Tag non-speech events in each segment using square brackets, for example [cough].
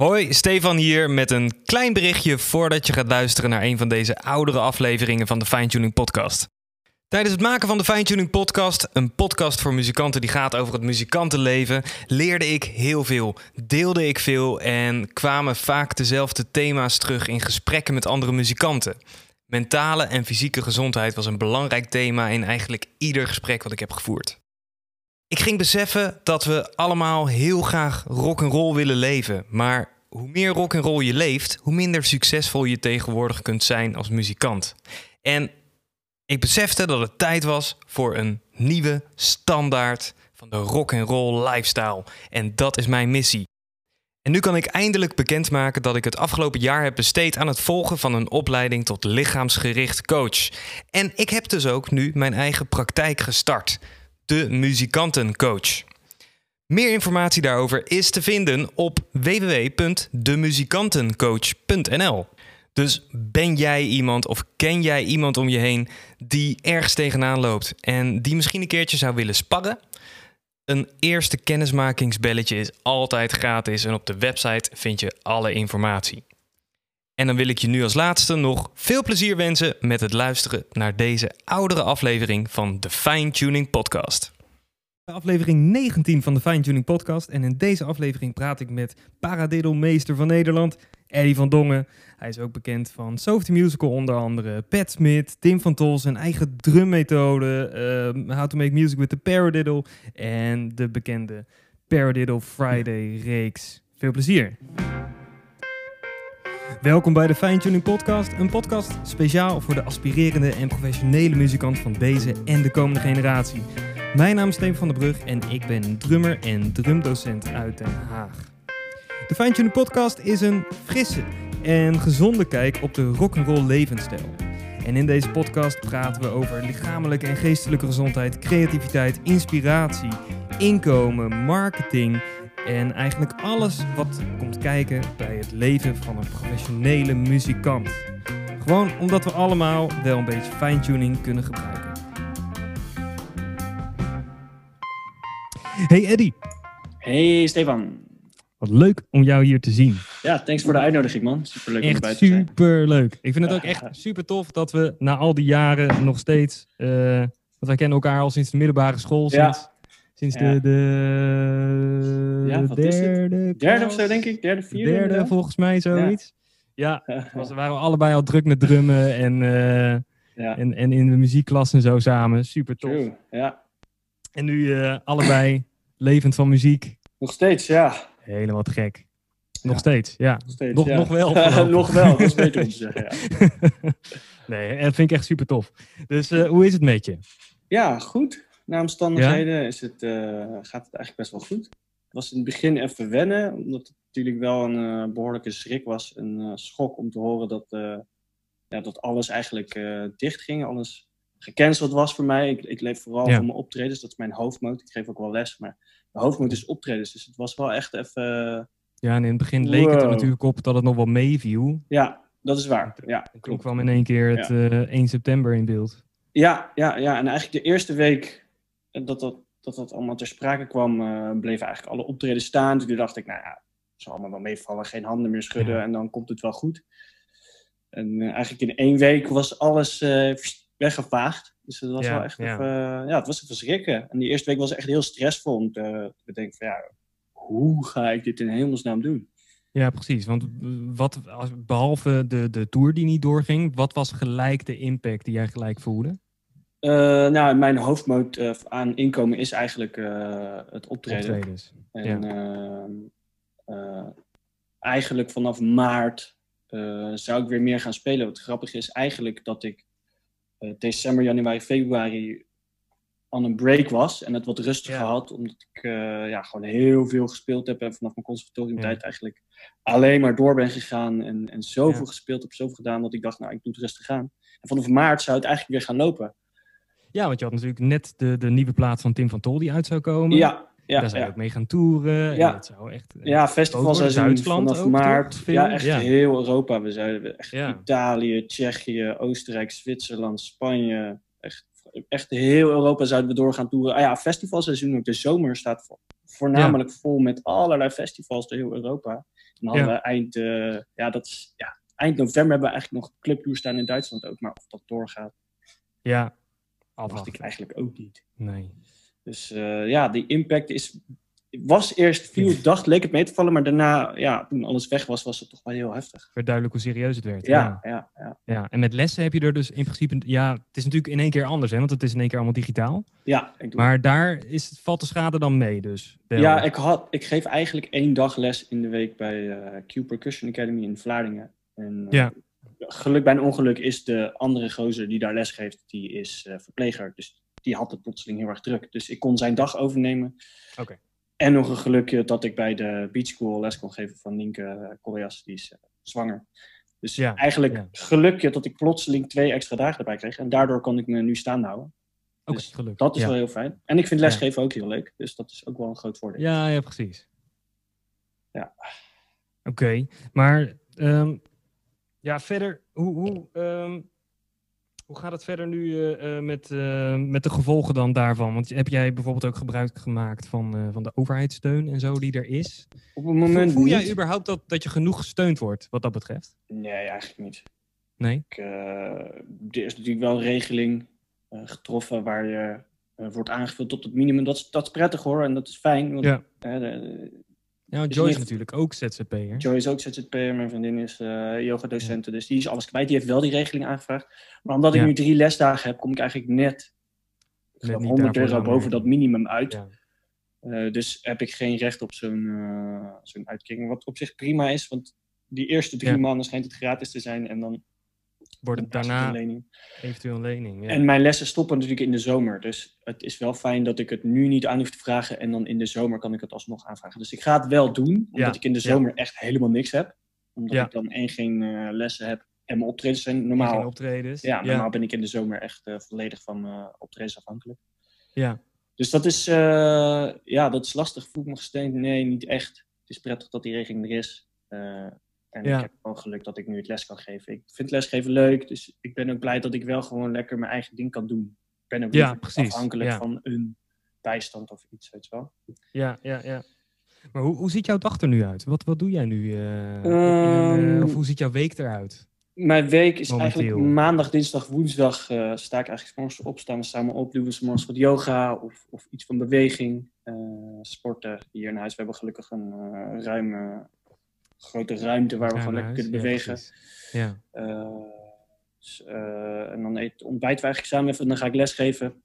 Hoi, Stefan hier met een klein berichtje voordat je gaat luisteren naar een van deze oudere afleveringen van de Fine Tuning Podcast. Tijdens het maken van de Fine Tuning Podcast, een podcast voor muzikanten die gaat over het muzikantenleven, leerde ik heel veel, deelde ik veel en kwamen vaak dezelfde thema's terug in gesprekken met andere muzikanten. Mentale en fysieke gezondheid was een belangrijk thema in eigenlijk ieder gesprek wat ik heb gevoerd. Ik ging beseffen dat we allemaal heel graag rock and roll willen leven, maar hoe meer rock and roll je leeft, hoe minder succesvol je tegenwoordig kunt zijn als muzikant. En ik besefte dat het tijd was voor een nieuwe standaard van de rock and roll lifestyle en dat is mijn missie. En nu kan ik eindelijk bekendmaken dat ik het afgelopen jaar heb besteed aan het volgen van een opleiding tot lichaamsgericht coach. En ik heb dus ook nu mijn eigen praktijk gestart de muzikantencoach. Meer informatie daarover is te vinden op www.demuzikantencoach.nl. Dus ben jij iemand of ken jij iemand om je heen die ergens tegenaan loopt en die misschien een keertje zou willen sparren? Een eerste kennismakingsbelletje is altijd gratis en op de website vind je alle informatie. En dan wil ik je nu als laatste nog veel plezier wensen met het luisteren naar deze oudere aflevering van de Fine Tuning Podcast. Aflevering 19 van de Fine Tuning Podcast. En in deze aflevering praat ik met paradiddlemeester van Nederland, Eddie van Dongen. Hij is ook bekend van Softy Musical onder andere, Pat Smith, Tim van Tol, zijn eigen drummethode, uh, How to Make Music with the Paradiddle en de bekende Paradiddle Friday reeks. Veel plezier! Welkom bij de Fine Tuning Podcast, een podcast speciaal voor de aspirerende en professionele muzikant van deze en de komende generatie. Mijn naam is Steven van der Brug en ik ben drummer en drumdocent uit Den Haag. De Fine Tuning Podcast is een frisse en gezonde kijk op de rock'n'roll levensstijl. En in deze podcast praten we over lichamelijke en geestelijke gezondheid, creativiteit, inspiratie, inkomen, marketing en eigenlijk alles wat komt kijken bij het leven van een professionele muzikant. Gewoon omdat we allemaal wel een beetje fine-tuning kunnen gebruiken. Hey Eddie. Hey Stefan. Wat leuk om jou hier te zien. Ja, thanks voor de uitnodiging man. Superleuk echt om erbij te zijn. Superleuk. Ik vind het ook echt super tof dat we na al die jaren nog steeds... Uh, want wij kennen elkaar al sinds de middelbare school. Ja. Sinds, sinds de, de Ja, wat is het? Derde of zo denk ik, derde, vierde. derde inderdaad. volgens mij, zoiets. Ja, was, we waren allebei al druk met drummen en, eh, Ja, en, en in de muziekklas en zo samen. Super tof. true. Ja, En nu eh, allebei levend van muziek. nog steeds, ja. Helemaal te gek. Nog Ja. steeds, ja. Nog, steeds, Nog- ja. nog wel, [laughs] nog wel, dat is beter om te zeggen. Ja, [laughs] nee, dat vind ik echt super tof. Dus eh, hoe is het met je? ja goed. Na omstandigheden is het, eh, gaat het eigenlijk best wel goed. Het was in het begin even wennen, omdat het natuurlijk wel een eh, behoorlijke schrik was. Een eh, schok om te horen dat, ja, dat alles eigenlijk dicht ging. Alles gecanceld was voor mij. Ik, ik leef vooral Ja. van mijn optredens. Dat is mijn hoofdmoot. Ik geef ook wel les, maar mijn hoofdmoot is optredens. Dus het was wel echt even... Ja, en in het begin leek het er natuurlijk op dat het nog wel meeviel. ja, dat is waar. Ja, toen klopt. kwam in één keer het eh, 1 september in beeld. Ja, ja, ja, en eigenlijk de eerste week dat dat, dat, dat allemaal ter sprake kwam, eh, bleven eigenlijk alle optredens staan. Toen dacht ik, nou ja, het zal allemaal wel meevallen, geen handen meer schudden Ja. en dan komt het wel goed. En eh, eigenlijk in één week was alles eh, weggevaagd. Dus dat was Ja, wel echt ja. even, ja, het was even schrikken. En die eerste week was echt heel stressvol om te, te bedenken van, ja, hoe ga ik dit in hemelsnaam doen? Ja, precies. Want wat, behalve de, de tour die niet doorging, wat was gelijk de impact die jij gelijk voelde? Eh, nou, mijn hoofdmoot eh, aan inkomen is eigenlijk eh, het optreden. Optredens. En eh, eigenlijk vanaf maart zou ik weer meer gaan spelen. Wat grappig is eigenlijk dat ik december, januari, februari aan een break was. En het wat rustiger Ja. had. Omdat ik ja, gewoon heel veel gespeeld heb. En vanaf mijn conservatoriumtijd Ja. eigenlijk alleen maar door ben gegaan. En, en zoveel Ja. gespeeld heb, zoveel gedaan. Dat ik dacht, nou ik doe het rustig aan. En vanaf maart zou het eigenlijk weer gaan lopen. Ja, want je had natuurlijk net de, de nieuwe plaat van Tim van Tol die uit zou komen. Ja, ja, Daar je ja. ook mee gaan toeren. Ja. En dat zou echt... eh, Ja, festivalseizoen Duitsland vanaf ook, maart. toch? Ja, echt Ja. heel Europa. We zeiden echt. Italië, Tsjechië, Oostenrijk, Zwitserland, Spanje. Echt, echt heel Europa zouden we door gaan toeren. Ah ja, festivalseizoen ook. De zomer staat voor, voornamelijk vol met allerlei festivals door heel Europa. En dan hadden we eind, ja, dat is, ja, eind november hebben we eigenlijk nog clubtour staan in Duitsland ook. Maar of dat doorgaat, ja. Wacht ik eigenlijk ook niet. Nee. Dus ja, die impact is was eerst viel, dacht, leek het mee te vallen, maar daarna, ja, toen alles weg was, was het toch wel heel heftig. Werd duidelijk hoe serieus het werd. Ja, ja, ja. ja. En met lessen heb je er dus in principe, ja, het is natuurlijk in één keer anders, hè, want het is in één keer allemaal digitaal. Ja, ik doe Maar daar is, valt de schade dan mee, dus. Ja, ik, had, ik geef eigenlijk één dag les in de week bij uh, Q Percussion Academy in Vlaardingen. En, uh, ja. Geluk bij een ongeluk is de andere gozer die daar les geeft, die is uh, verpleger. Dus die had het plotseling heel erg druk. Dus ik kon zijn dag overnemen. Oké. En nog een gelukje dat ik bij de Beach School les kon geven van Nienke Koreas, die is uh, zwanger. Dus ja, eigenlijk ja. gelukje dat ik plotseling twee extra dagen erbij kreeg. En daardoor kon ik me nu staan houden. Ook dus geluk. Dat is wel heel fijn. En ik vind lesgeven ook heel leuk. Dus dat is ook wel een groot voordeel. Ja, ja precies. Ja. Oké, maar um, ja, verder, hoe, hoe um, hoe gaat het verder nu uh, met, uh, met de gevolgen dan daarvan? Want heb jij bijvoorbeeld ook gebruik gemaakt van, uh, van de overheidssteun en zo die er is? Op het moment Voel jij überhaupt dat, dat je genoeg gesteund wordt wat dat betreft? Nee, eigenlijk niet. Nee? Ik, er is natuurlijk wel een regeling getroffen waar je wordt aangevuld tot het minimum. Dat is, dat is prettig hoor en dat is fijn. Want, ja. Ja, want Joy is natuurlijk ook ZZP'er. Joy is ook ZZP'er. Mijn vriendin is uh, yogadocenten. Ja. Dus die is alles kwijt. Die heeft wel die regeling aangevraagd. Maar omdat ik nu drie lesdagen heb, kom ik eigenlijk net, net 100 euro boven dat minimum uit. Ja. Uh, dus heb ik geen recht op zo'n uh, zo'n uitkering. Wat op zich prima is, want die eerste drie maanden schijnt het gratis te zijn. En dan wordt het daarna een lening. eventueel een lening. En mijn lessen stoppen natuurlijk in de zomer. Dus het is wel fijn dat ik het nu niet aan hoef te vragen. En dan in de zomer kan ik het alsnog aanvragen. Dus ik ga het wel doen, omdat ja. ik in de zomer echt helemaal niks heb. Omdat ik dan één geen uh, lessen heb. En mijn optredens zijn normaal. Geen optredens. Ja, normaal ben ik in de zomer echt uh, volledig van uh, optredens afhankelijk. Ja. Dus dat is, ja, dat is lastig. Voel ik me gesteund? Nee, niet echt. Het is prettig dat die regeling er is. En ja. ik heb gewoon geluk dat ik nu het les kan geven. Ik vind lesgeven leuk, dus ik ben ook blij dat ik wel gewoon lekker mijn eigen ding kan doen. Ik ben ook ja, niet precies. afhankelijk ja. van een bijstand of iets, weet je wel. Ja, ja, ja. Maar hoe, hoe ziet jouw dag er nu uit? Wat, wat doe jij nu? Uh, um, uh, of hoe ziet jouw week eruit? Mijn week is Momenteel. eigenlijk maandag, dinsdag, woensdag uh, sta ik eigenlijk morgens op, staan we samen op, doen we morgens wat yoga of, of iets van beweging, sporten hier in huis. We hebben gelukkig een ruime grote ruimte waar we gewoon lekker kunnen bewegen. Ja. Uh, dus, uh, en dan eet, ontbijten we eigenlijk samen even en dan ga ik lesgeven.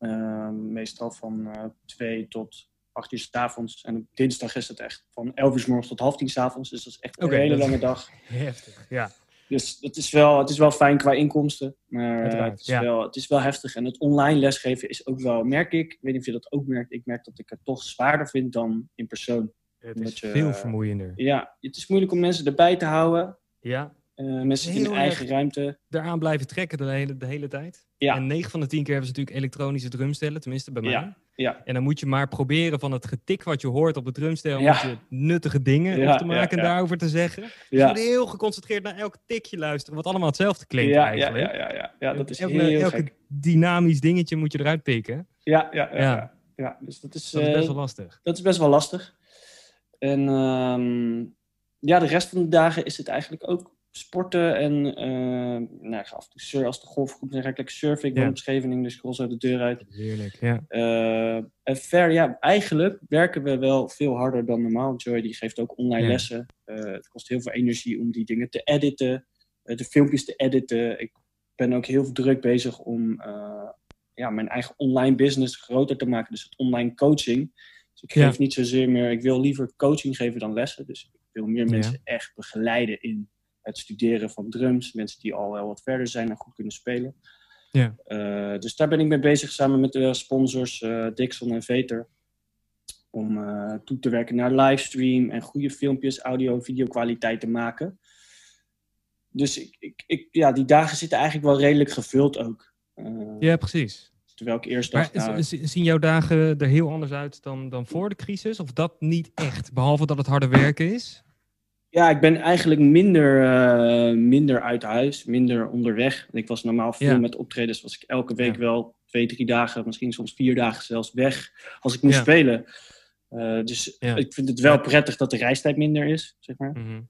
Uh, meestal van twee tot acht uur s avonds. En op dinsdag is het echt van elf uur s morgens tot half tien s avonds. Dus dat is echt een hele lange dag. [laughs] Heftig, ja. Dus het is, wel, het is wel fijn qua inkomsten. Maar het is, ja. wel, het is wel heftig. En het online lesgeven is ook wel, merk ik, ik weet niet of je dat ook merkt, ik merk dat ik het toch zwaarder vind dan in persoon. Het is je, veel vermoeiender. Ja, het is moeilijk om mensen erbij te houden. Ja. Uh, mensen in eigen ruimte. Daaraan blijven trekken de hele, de hele tijd. Ja. En 9 van de 10 keer hebben ze natuurlijk elektronische drumstellen, tenminste bij mij. Ja. ja. En dan moet je maar proberen van het getik wat je hoort op de drumstel, ja. moet je nuttige dingen ja, op te maken en daarover te zeggen. Dus ja. je moet heel geconcentreerd naar elk tikje luisteren, wat allemaal hetzelfde klinkt ja, eigenlijk. Ja, ja, ja, ja. dat is elke, heel elke gek. dynamisch dingetje moet je eruit pikken. Ja, ja, ja. ja. dus dat is, dat is best uh, wel lastig. Dat is best wel lastig. En um, ja, de rest van de dagen is het eigenlijk ook sporten. En uh, nou, ik ga af en toe. Als de golfgroep dan ga ik lekker surfen. Ik ben Ja. op Scheveningen, dus ik rol zo de deur uit. Heerlijk, ja. Uh, en ver, ja, eigenlijk werken we wel veel harder dan normaal. Joy die geeft ook online Ja. lessen. Uh, het kost heel veel energie om die dingen te editen. de filmpjes te editen. Ik ben ook heel druk bezig om ja, mijn eigen online business groter te maken. Dus het online coaching. Dus ik Ja. geef niet zozeer meer... Ik wil liever coaching geven dan lessen. Dus ik wil meer Ja. mensen echt begeleiden in het studeren van drums. Mensen die al wel wat verder zijn en goed kunnen spelen. Ja. Uh, dus daar ben ik mee bezig samen met de sponsors uh, Dixon en Veter. Om uh, toe te werken naar livestream en goede filmpjes, audio- en videokwaliteit te maken. Dus ik, ik, ik, ja, die dagen zitten eigenlijk wel redelijk gevuld ook. Ja, precies. Terwijl ik eerst dacht, nou, zien jouw dagen er heel anders uit dan, dan voor de crisis? Of dat niet echt? Behalve dat het harde werken is? ja, ik ben eigenlijk minder, uh, minder uit huis, minder onderweg. Ik was normaal veel Ja. met optredens, was ik elke week Ja. wel twee, drie dagen, misschien soms vier dagen zelfs weg als ik moest spelen. dus ik vind het wel prettig dat de reistijd minder is, zeg maar. Mhm.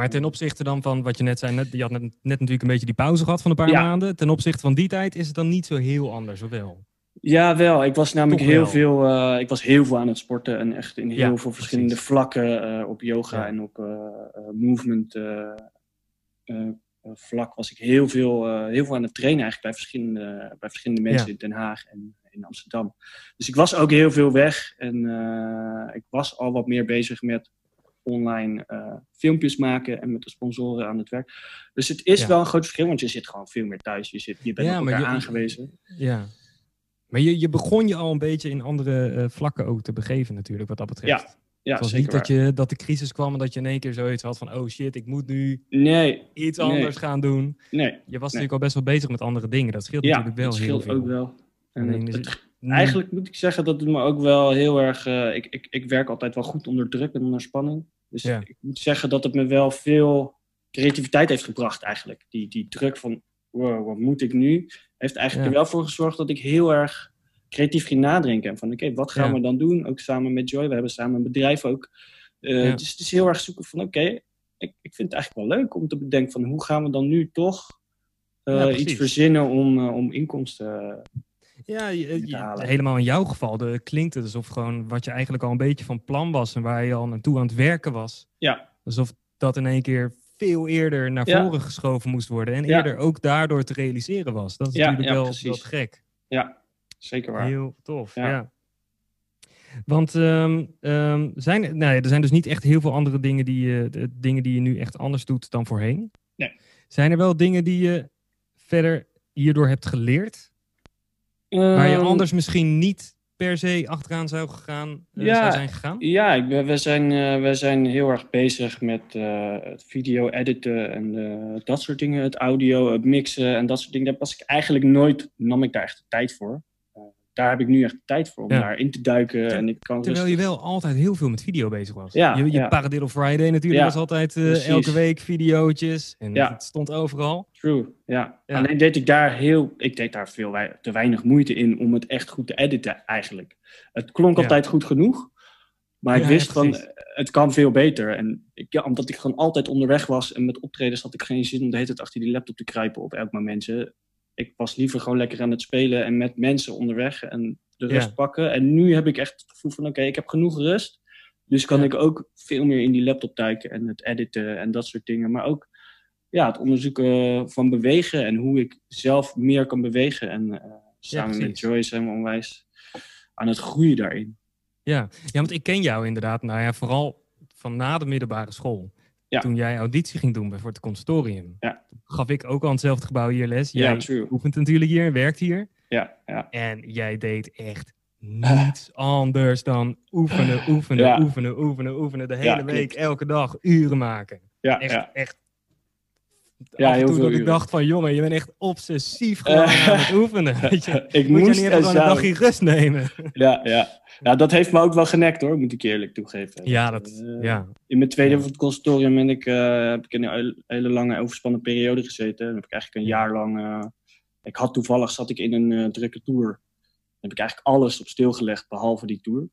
Maar ten opzichte dan van wat je net zei, net, je had net, net natuurlijk een beetje die pauze gehad van een paar maanden. Ten opzichte van die tijd is het dan niet zo heel anders, of wel? Ja, wel. Ik was namelijk heel veel, uh, ik was heel veel aan het sporten en echt in heel veel verschillende vlakken uh, op yoga en op uh, movement vlak was ik heel veel, heel veel aan het trainen eigenlijk bij verschillende, bij verschillende mensen in Den Haag en in Amsterdam. Dus ik was ook heel veel weg en ik was al wat meer bezig met online uh, filmpjes maken en met de sponsoren aan het werk. Dus het is wel een groot verschil, want je zit gewoon veel meer thuis. Je, zit, je bent ja, op elkaar je, aangewezen. Ja, maar je, je begon je al een beetje in andere uh, vlakken ook te begeven natuurlijk, wat dat betreft. Ja, ja, het was niet dat, je, dat de crisis kwam en dat je in één keer zoiets had van... oh shit, ik moet nu nee, iets anders gaan doen. Nee, je was natuurlijk al best wel bezig met andere dingen. Dat scheelt natuurlijk wel heel veel. ook wel. En het, eigenlijk moet ik zeggen dat het me ook wel heel erg... Uh, ik, ik, ik werk altijd wel goed onder druk en onder spanning. Dus ik moet zeggen dat het me wel veel creativiteit heeft gebracht eigenlijk. Die, die druk van, wow, wat moet ik nu? Heeft eigenlijk er wel voor gezorgd dat ik heel erg creatief ging nadenken. Van oké, wat gaan we dan doen? Ook samen met Joy. We hebben samen een bedrijf ook. Uh, Dus het is heel erg zoeken van oké, ik, ik vind het eigenlijk wel leuk om te bedenken van hoe gaan we dan nu toch uh, iets verzinnen om, uh, om inkomsten ja, helemaal in jouw geval de, klinkt het alsof gewoon wat je eigenlijk al een beetje van plan was en waar je al naartoe aan het werken was. Ja. Alsof dat in één keer veel eerder naar voren geschoven moest worden en eerder ook daardoor te realiseren was. Dat is natuurlijk wel, wel gek. Ja, zeker waar. Heel tof, ja. Want um, um, zijn, nou ja, er zijn dus niet echt heel veel andere dingen die, je, dingen die je nu echt anders doet dan voorheen. Nee. Zijn er wel dingen die je verder hierdoor hebt geleerd? Waar je ehm, anders misschien niet per se achteraan zou, gegaan, ja, zou zijn gegaan? Ja, ik, we, zijn, uh, we zijn heel erg bezig met uh, het video editen en dat soort dingen. Het audio, het mixen en dat soort dingen. Daar was ik eigenlijk nooit, nam ik daar echt tijd voor daar heb ik nu echt tijd voor om daar in te duiken. en ik kan Terwijl je wel altijd heel veel met video bezig was. Ja, je je ja. Friday natuurlijk was altijd uh, elke week videootjes. En het stond overal. True, ja. Alleen deed ik daar heel... Ik deed daar veel te weinig moeite in om het echt goed te editen eigenlijk. Het klonk altijd goed genoeg. Maar ik wist van, het kan veel beter. En ik, ja, omdat ik gewoon altijd onderweg was en met optredens had ik geen zin om de hele tijd achter die laptop te kruipen op elk moment ik was liever gewoon lekker aan het spelen en met mensen onderweg en de rust pakken. En nu heb ik echt het gevoel van oké, ik heb genoeg rust. Dus kan ik ook veel meer in die laptop duiken en het editen en dat soort dingen. Maar ook ja, het onderzoeken van bewegen en hoe ik zelf meer kan bewegen. En uh, samen met Joyce zijn we onwijs aan het groeien daarin. Ja. ja, want ik ken jou inderdaad, nou ja, vooral van na de middelbare school. Toen jij auditie ging doen voor het consortium. Ja. Gaf ik ook al hetzelfde gebouw hier les. Jij ja, oefent natuurlijk hier, werkt hier. Ja, ja. En jij deed echt [laughs] niets anders dan oefenen, oefenen, oefenen, oefenen, oefenen. De hele week, elke dag, uren maken. Ja, echt, echt ja, heel veel dat ik dacht van, jongen, je bent echt obsessief gewoon [laughs] aan het oefenen. Weet je? ik moet moest je niet even een dagje rust nemen. [laughs] ja, ja. Ja, dat heeft me ook wel genekt hoor, moet ik eerlijk toegeven. Ja, dat, uh, ja. In mijn tweede ja. consultorium ben ik, uh, heb ik in een hele lange overspannen periode gezeten. Dan heb ik eigenlijk een jaar lang... Uh, ik had toevallig, zat ik in een drukke tour. Dan heb ik eigenlijk alles op stilgelegd, behalve die tour.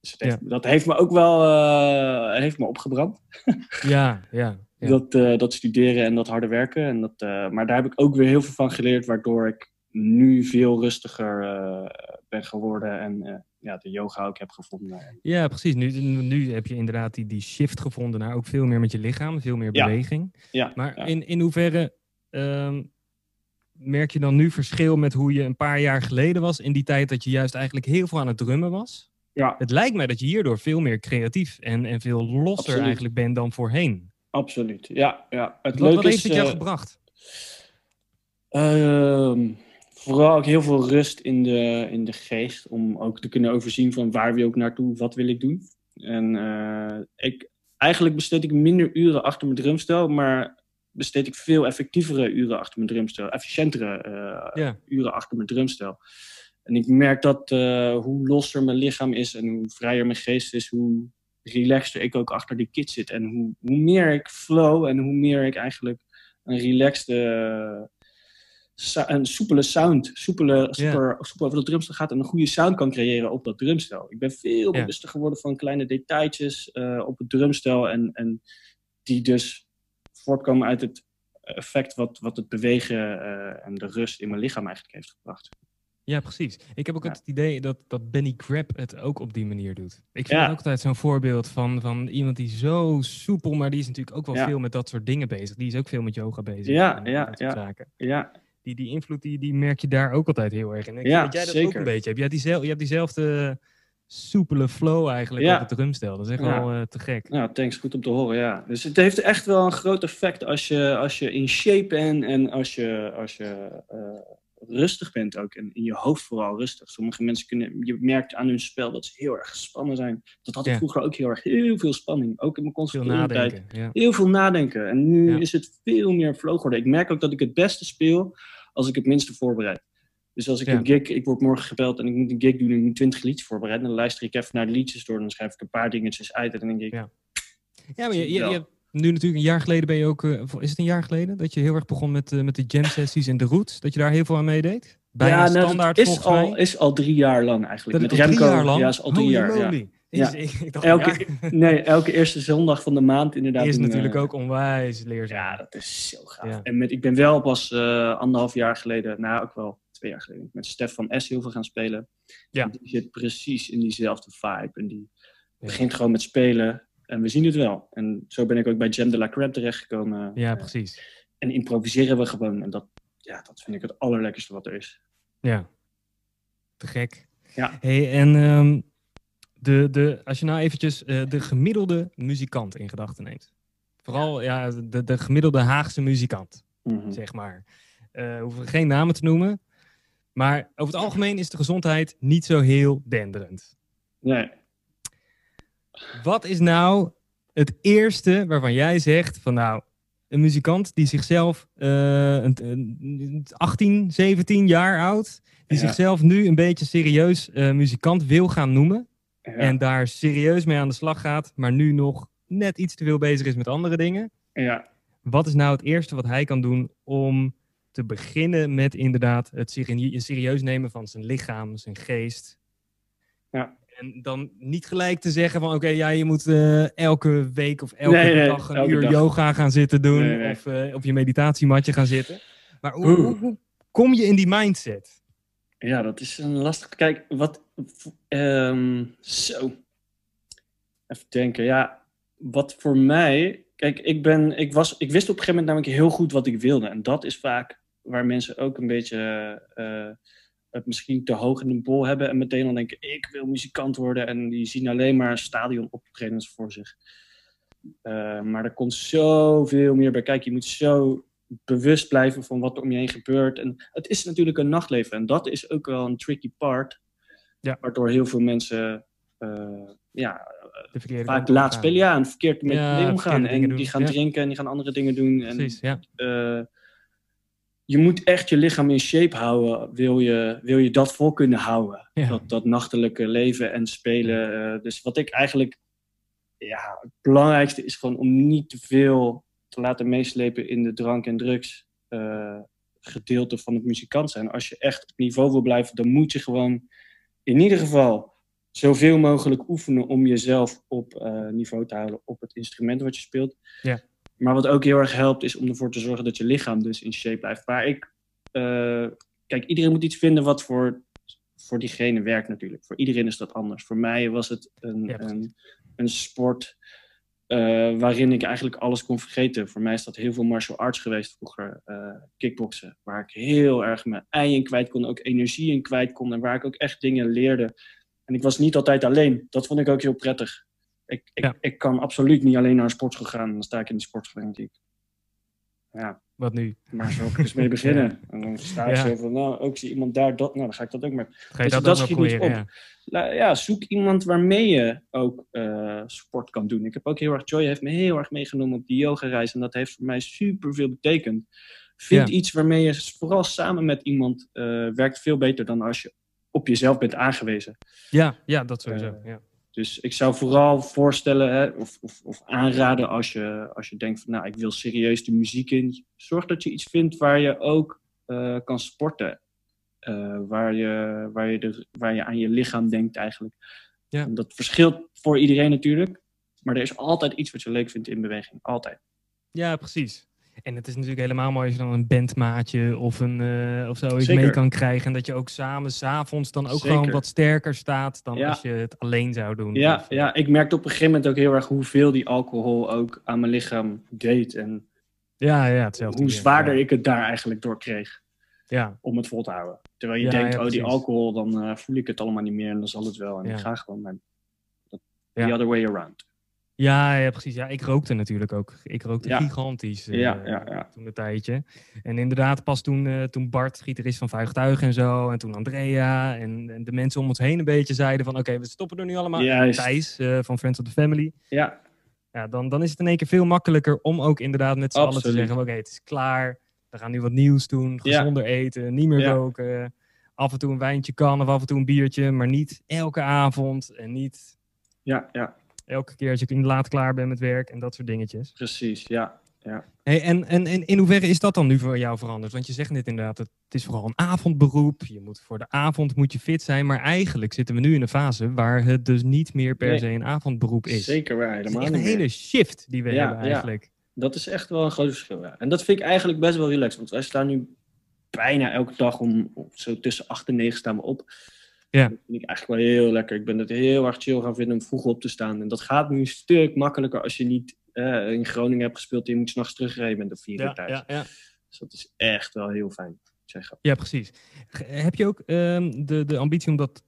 Dus heeft, ja. dat heeft me ook wel heeft me opgebrand. [laughs] ja, ja. Ja. Dat, dat studeren en dat harde werken. En dat, maar daar heb ik ook weer heel veel van geleerd, waardoor ik nu veel rustiger ben geworden en ja, de yoga ook heb gevonden. Ja, precies. Nu, nu heb je inderdaad die, die shift gevonden naar ook veel meer met je lichaam, veel meer beweging. Ja, maar In, in hoeverre ehm, merk je dan nu verschil met hoe je een paar jaar geleden was, in die tijd dat je juist eigenlijk heel veel aan het drummen was? Ja. Het lijkt mij dat je hierdoor veel meer creatief en, en veel losser eigenlijk bent dan voorheen. Absoluut, ja. ja. Het wat, wat heeft het jou uh, gebracht? Uh, vooral ook heel veel rust in de, in de geest. Om ook te kunnen overzien van waar wil ik naartoe, wat wil ik doen. En uh, ik, eigenlijk besteed ik minder uren achter mijn drumstel, maar besteed ik veel effectievere uren achter mijn drumstel. Efficiëntere uh, uren achter mijn drumstel. En ik merk dat uh, hoe losser mijn lichaam is en hoe vrijer mijn geest is, hoe relaxter ik ook achter die kit zit. En hoe, hoe meer ik flow en hoe meer ik eigenlijk een relaxed een soepele sound, soepele, super, soepel over de drumstel gaat en een goede sound kan creëren op dat drumstel. Ik ben veel bewuster geworden van kleine detailtjes uh, op het drumstel en, en die dus voortkomen uit het effect wat, wat het bewegen uh, en de rust in mijn lichaam eigenlijk heeft gebracht. Ja, precies. Ik heb ook het idee dat, dat Benny Grab het ook op die manier doet. Ik vind ook altijd zo'n voorbeeld van, van iemand die zo soepel, maar die is natuurlijk ook wel veel met dat soort dingen bezig. Die is ook veel met yoga bezig. Ja, ja, ja. Zaken. ja. Die, die invloed die, die merk je daar ook altijd heel erg in. Ik ja, dat jij dat zeker. ook een beetje hebt. Je hebt, je hebt diezelfde soepele flow eigenlijk ja. op het drumstel. Dat is echt wel uh, te gek. Nou, thanks. Goed om te horen, ja. Dus het heeft echt wel een groot effect als je, als je in shape bent en als je, als je uh, rustig bent ook. En in je hoofd vooral rustig. Sommige mensen kunnen, je merkt aan hun spel dat ze heel erg gespannen zijn. Dat had ik vroeger ook heel erg, heel veel spanning. Ook in mijn conservatoriumtijd. Ja. Heel veel nadenken. En nu is het veel meer flow geworden. Ik merk ook dat ik het beste speel als ik het minste voorbereid. Dus als ik een gig, ik word morgen gebeld en ik moet een gig doen en ik moet 20 liedjes voorbereiden, dan luister ik even naar de liedjes door, dan schrijf ik een paar dingetjes uit en dan denk ik. Ja, ja maar je, je, je, nu natuurlijk een jaar geleden ben je ook, uh, is het een jaar geleden dat je heel erg begon met, uh, met de jam sessies en de roots, dat je daar heel veel aan meedeed? Bijna ja, nou, standaard is al, is al drie jaar lang eigenlijk. Dat met Remco, drie jaar lang? Ja, is al drie jaar. Ja. Ja. ik dacht, elke, [laughs] nee, elke eerste zondag van de maand inderdaad. is natuurlijk ook onwijs leerzaam. Ja, dat is zo gaaf. En met, ik ben wel pas uh, anderhalf jaar geleden, nou ook wel twee jaar geleden, met Stef van S heel veel gaan spelen. Ja. En die zit precies in diezelfde vibe. En die begint gewoon met spelen. En we zien het wel. En zo ben ik ook bij Jam de la Crab terechtgekomen. Ja, precies. En improviseren we gewoon. En dat, ja, dat vind ik het allerlekkerste wat er is. Ja, te gek. Ja. Hey, en um, de, de, als je nou eventjes uh, de gemiddelde muzikant in gedachten neemt. Vooral ja. de, de gemiddelde Haagse muzikant, mm -hmm. zeg maar. Uh, hoeven geen namen te noemen. Maar over het algemeen is de gezondheid niet zo heel denderend. Nee. Wat is nou het eerste waarvan jij zegt van nou, een muzikant die zichzelf uh, een, een 18, 17 jaar oud, die zichzelf nu een beetje serieus uh, muzikant wil gaan noemen ja. en daar serieus mee aan de slag gaat, maar nu nog net iets te veel bezig is met andere dingen. Ja. Wat is nou het eerste wat hij kan doen om te beginnen met inderdaad het serieus nemen van zijn lichaam, zijn geest. Ja. En dan niet gelijk te zeggen van oké, ja, je moet uh, elke week of elke dag een uur yoga gaan zitten doen. Nee, of uh, op je meditatiematje gaan zitten. Maar hoe, hoe, hoe, kom je in die mindset? Ja, dat is een lastig. Kijk, wat. Um, zo. Even denken. Ja, wat voor mij. Kijk, ik, ben, ik, was, ik wist op een gegeven moment namelijk heel goed wat ik wilde. En dat is vaak waar mensen ook een beetje uh, het misschien te hoog in de bol hebben en meteen dan denken, ik wil muzikant worden en die zien alleen maar stadionoptredens voor zich. Uh, maar er komt zoveel meer bij kijken. Je moet zo bewust blijven van wat er om je heen gebeurt. En het is natuurlijk een nachtleven en dat is ook wel een tricky part. Ja. Waardoor heel veel mensen uh, ja, vaak laat spelen ja, en verkeerd met ja, omgaan. En die gaan drinken en die gaan andere dingen doen. En, Precies, ja. Uh, je moet echt je lichaam in shape houden, wil je, wil je dat vol kunnen houden. Dat, dat nachtelijke leven en spelen. Uh, dus wat ik eigenlijk, ja, het belangrijkste is gewoon om niet te veel te laten meeslepen in de drank- en drugs uh, gedeelte van het muzikant zijn. Als je echt op niveau wil blijven, dan moet je gewoon in ieder geval zoveel mogelijk oefenen om jezelf op uh, niveau te houden op het instrument wat je speelt. Ja. Maar wat ook heel erg helpt, is om ervoor te zorgen dat je lichaam dus in shape blijft. Maar ik, uh, kijk, iedereen moet iets vinden wat voor, voor diegene werkt natuurlijk. Voor iedereen is dat anders. Voor mij was het een, een, een, sport uh, waarin ik eigenlijk alles kon vergeten. Voor mij is dat heel veel martial arts geweest vroeger. Uh, kickboksen, waar ik heel erg mijn ei in kwijt kon, ook energie in kwijt kon. En waar ik ook echt dingen leerde. En ik was niet altijd alleen. Dat vond ik ook heel prettig. Ik, ik, ik kan absoluut niet alleen naar een sportschool gaan. Dan sta ik in de sportschool en denk ik, ja. Wat nu? Maar zo ik eens mee beginnen. [laughs] En dan sta ik zo van, nou, ook zie iemand daar dat, nou, dan ga ik dat ook maar. Ga je dus dat, dat schiet niet op. Ja. ja. zoek iemand waarmee je ook uh, sport kan doen. Ik heb ook heel erg, Joy heeft me heel erg meegenomen op die yoga-reis. En dat heeft voor mij super veel betekend. Vind iets waarmee je vooral samen met iemand uh, werkt veel beter dan als je op jezelf bent aangewezen. Ja, ja dat sowieso. Uh, ja. Dus ik zou vooral voorstellen hè, of, of, of, aanraden als je, als je denkt van nou ik wil serieus de muziek in. Zorg dat je iets vindt waar je ook kan sporten. waar, je, waar, je de, waar je aan je lichaam denkt eigenlijk. Ja. dat verschilt voor iedereen natuurlijk. Maar er is altijd iets wat je leuk vindt in beweging. Altijd. Ja, precies. En het is natuurlijk helemaal mooi als je dan een bandmaatje of, een, uh, of zo iets mee kan krijgen. En dat je ook samen s'avonds dan ook gewoon wat sterker staat dan als je het alleen zou doen. Ja, ja, ik merkte op een gegeven moment ook heel erg hoeveel die alcohol ook aan mijn lichaam deed. En ja, ja, hetzelfde hoe zwaarder ik het daar eigenlijk door kreeg. Ja. Om het vol te houden. Terwijl je denkt, oh die alcohol, dan uh, voel ik het allemaal niet meer en dan zal het wel. En ik ga gewoon, maar the other way around. Ja, ja, precies. Ja, ik rookte natuurlijk ook. Ik rookte gigantisch uh, ja, ja, toen een tijdje. En inderdaad, pas toen, uh, toen Bart, gitarist van Vuigtuigen en zo, en toen Andrea en, en, de mensen om ons heen een beetje zeiden van oké, we stoppen er nu allemaal. Juist. Thijs uh, van Friends of the Family. Ja. Ja, dan, dan is het in één keer veel makkelijker om ook inderdaad met z'n allen te zeggen oké, het is klaar. We gaan nu wat nieuws doen, gezonder eten, niet meer roken. Af en toe een wijntje kan of af en toe een biertje, maar niet elke avond en niet... Ja, ja elke keer als je laat klaar bent met werk en dat soort dingetjes. Precies, ja. ja. Hey, en, en, en in hoeverre is dat dan nu voor jou veranderd? Want je zegt net inderdaad, het, het is vooral een avondberoep. Je moet voor de avond moet je fit zijn. Maar eigenlijk zitten we nu in een fase waar het dus niet meer per se een avondberoep is. Zeker waar, helemaal Het is een hele shift die we hebben eigenlijk. Ja. Dat is echt wel een groot verschil. Ja. En dat vind ik eigenlijk best wel relaxed. Want wij staan nu bijna elke dag om, zo tussen 8 en 9 staan we op. Ja. Dat vind ik eigenlijk wel heel lekker. Ik ben het heel erg chill gaan vinden om vroeg op te staan. En dat gaat nu een stuk makkelijker als je niet uh, in Groningen hebt gespeeld en je moet s'nachts terugrijden met de vier uur thuis. Ja, ja. Dus dat is echt wel heel fijn. Zeggen. Ja, precies. Heb je ook um, de, de ambitie om dat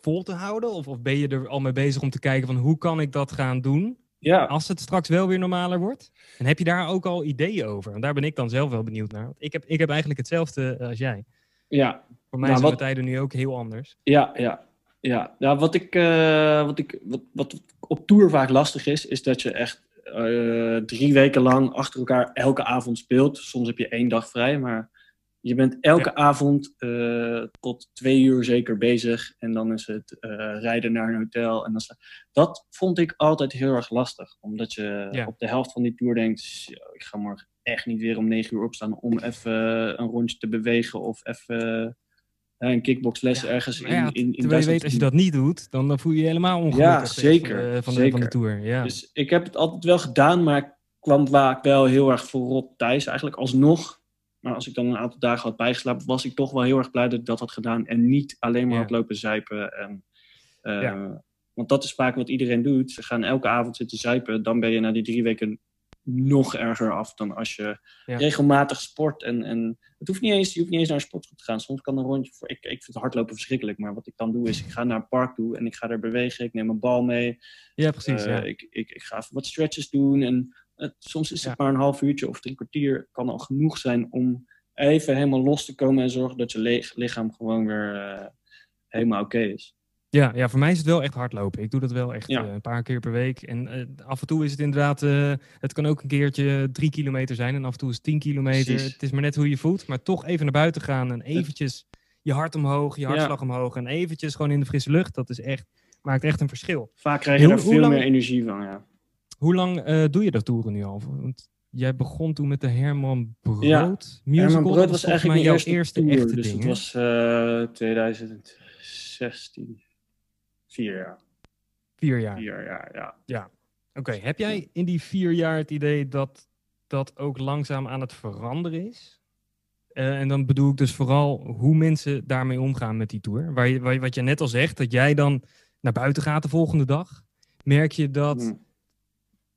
vol te houden? Of, of ben je er al mee bezig om te kijken van hoe kan ik dat gaan doen? Ja. Als het straks wel weer normaler wordt. En heb je daar ook al ideeën over? En daar ben ik dan zelf wel benieuwd naar. Ik heb, ik heb eigenlijk hetzelfde als jij. Ja, voor mij nou, zijn de tijden nu ook heel anders. Ja, ja. Ja, nou, wat, ik, uh, wat, ik, wat, wat op tour vaak lastig is, is dat je echt uh, drie weken lang achter elkaar elke avond speelt. Soms heb je één dag vrij, maar je bent elke ja. avond uh, tot twee uur zeker bezig. En dan is het rijden naar een hotel. En dan, dat vond ik altijd heel erg lastig. Omdat je ja. op de helft van die tour denkt, ik ga morgen echt niet weer om negen uur opstaan om even een rondje te bewegen of even een kickboxles ergens in, in, in Terwijl je weet, als je dat niet doet, dan, dan voel je je helemaal ongelukkig. Ja, zeker. Eh, van, zeker. De, van de tour. Ja. Dus ik heb het altijd wel gedaan, maar ik kwam vaak wel heel erg voorop thuis. Eigenlijk alsnog, maar als ik dan een aantal dagen had bijgeslapen, was ik toch wel heel erg blij dat ik dat had gedaan. En niet alleen maar had lopen zuipen. En, uh, Want dat is vaak wat iedereen doet. Ze gaan elke avond zitten zuipen. Dan ben je na die drie weken nog erger af dan als je regelmatig sport. En, en het hoeft niet eens, je hoeft niet eens naar een sportschool te gaan. Soms kan een rondje voor. Ik, ik vind hardlopen verschrikkelijk. Maar wat ik dan doe is, ik ga naar een park toe en ik ga er bewegen. Ik neem een bal mee. Ja, precies. Uh, Ik, ik, ik ga even wat stretches doen. En soms is het maar een half uurtje of drie kwartier. Kan al genoeg zijn om even helemaal los te komen en zorgen dat je lichaam gewoon weer uh, helemaal oké is. Ja, ja, voor mij is het wel echt hardlopen. Ik doe dat wel echt ja. uh, een paar keer per week. En uh, af en toe is het inderdaad, uh, het kan ook een keertje drie kilometer zijn en af en toe is het tien kilometer. Precies. Het is maar net hoe je voelt, maar toch even naar buiten gaan en eventjes je hart omhoog, je hartslag ja. omhoog en eventjes gewoon in de frisse lucht. Dat is echt, maakt echt een verschil. Vaak krijg je er veel lang, meer energie van, ja. Hoe lang doe je dat toeren nu al? Want jij begon toen met de Herman Brood ja. musical. Herman Brood was eigenlijk jouw eerste, tour, echte dus ding. Het was 2016. Vier jaar. Vier jaar? Vier jaar, ja. Ja. Oké, okay. heb jij in die vier jaar het idee dat dat ook langzaam aan het veranderen is? Uh, en dan bedoel ik dus vooral hoe mensen daarmee omgaan met die tour. Waar je, waar, wat je net al zegt, dat jij dan naar buiten gaat de volgende dag. Merk je dat hmm.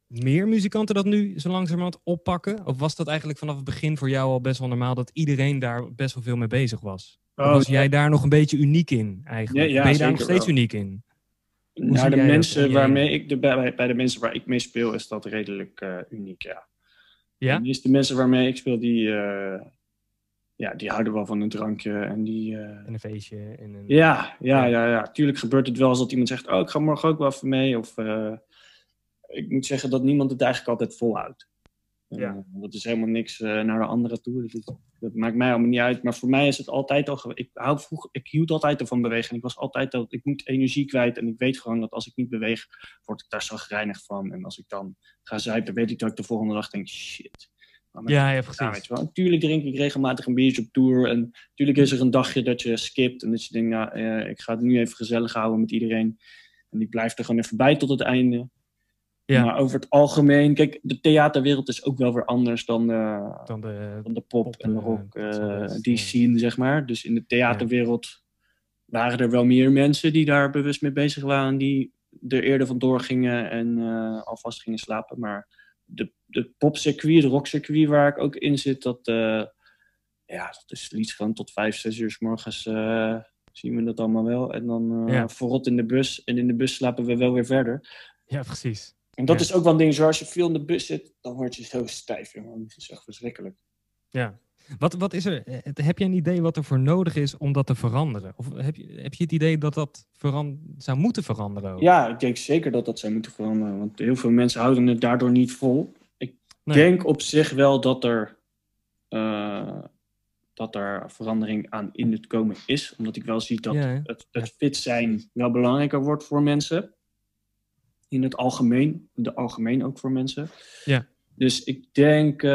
meer muzikanten dat nu zo langzamerhand oppakken? Of was dat eigenlijk vanaf het begin voor jou al best wel normaal dat iedereen daar best wel veel mee bezig was? Oh, was jij daar nog een beetje uniek in eigenlijk? Ja, ja, ben je daar nog steeds wel. uniek in? Nou, de mensen waarmee ik, de, bij, bij, de mensen waar ik mee speel is dat redelijk uh, uniek, ja. Ja? De de mensen waarmee ik speel, die, uh, ja, die houden wel van een drankje en die... Uh... En een feestje. En een... Ja, ja, ja, ja. Tuurlijk gebeurt het wel als dat iemand zegt, oh, ik ga morgen ook wel even mee. Of ik moet zeggen dat niemand het eigenlijk altijd volhoudt. Ja. Dat is helemaal niks uh, naar de andere toe. Dat, dat, maakt mij allemaal niet uit. Maar voor mij is het altijd al. Ik, hou vroeg, ik hield altijd ervan bewegen. Ik was altijd dat ik moet energie kwijt. En ik weet gewoon dat als ik niet beweeg, word ik daar zo gereinigd van. En als ik dan ga zuipen, weet ik dat ik de volgende dag denk: shit, Ja, ja, precies. Natuurlijk drink ik regelmatig een biertje op tour. En natuurlijk is er een dagje dat je skipt. En dat je denkt, nou, uh, ik ga het nu even gezellig houden met iedereen. En ik blijf er gewoon even bij tot het einde. Ja. Maar over het algemeen, kijk, de theaterwereld is ook wel weer anders dan de, dan de, dan de pop, en de rock, uh, die scene, zeg maar. Dus in de theaterwereld waren er wel meer mensen die daar bewust mee bezig waren, die er eerder vandoor gingen en uh, alvast gingen slapen. Maar de, de popcircuit, de rockcircuit waar ik ook in zit, dat, uh, ja, dat is liefst gewoon tot vijf, zes uur s morgens zien we dat allemaal wel. En dan ja. verrot in de bus en in de bus slapen we wel weer verder. Ja, precies. En dat is ook wel een ding, zoals je veel in de bus zit, dan word je zo stijf, jongen. Dat is echt verschrikkelijk. Ja. Wat, wat is er, eh, heb je een idee wat er voor nodig is om dat te veranderen? Of heb je, heb je het idee dat dat zou moeten veranderen? Ook? Ja, ik denk zeker dat dat zou moeten veranderen. Want heel veel mensen houden het daardoor niet vol. Ik denk op zich wel dat er, uh, dat er verandering aan in het komen is. Omdat ik wel zie dat het, het fit zijn wel belangrijker wordt voor mensen in het algemeen. De algemeen ook voor mensen. Ja. Dus ik denk, uh,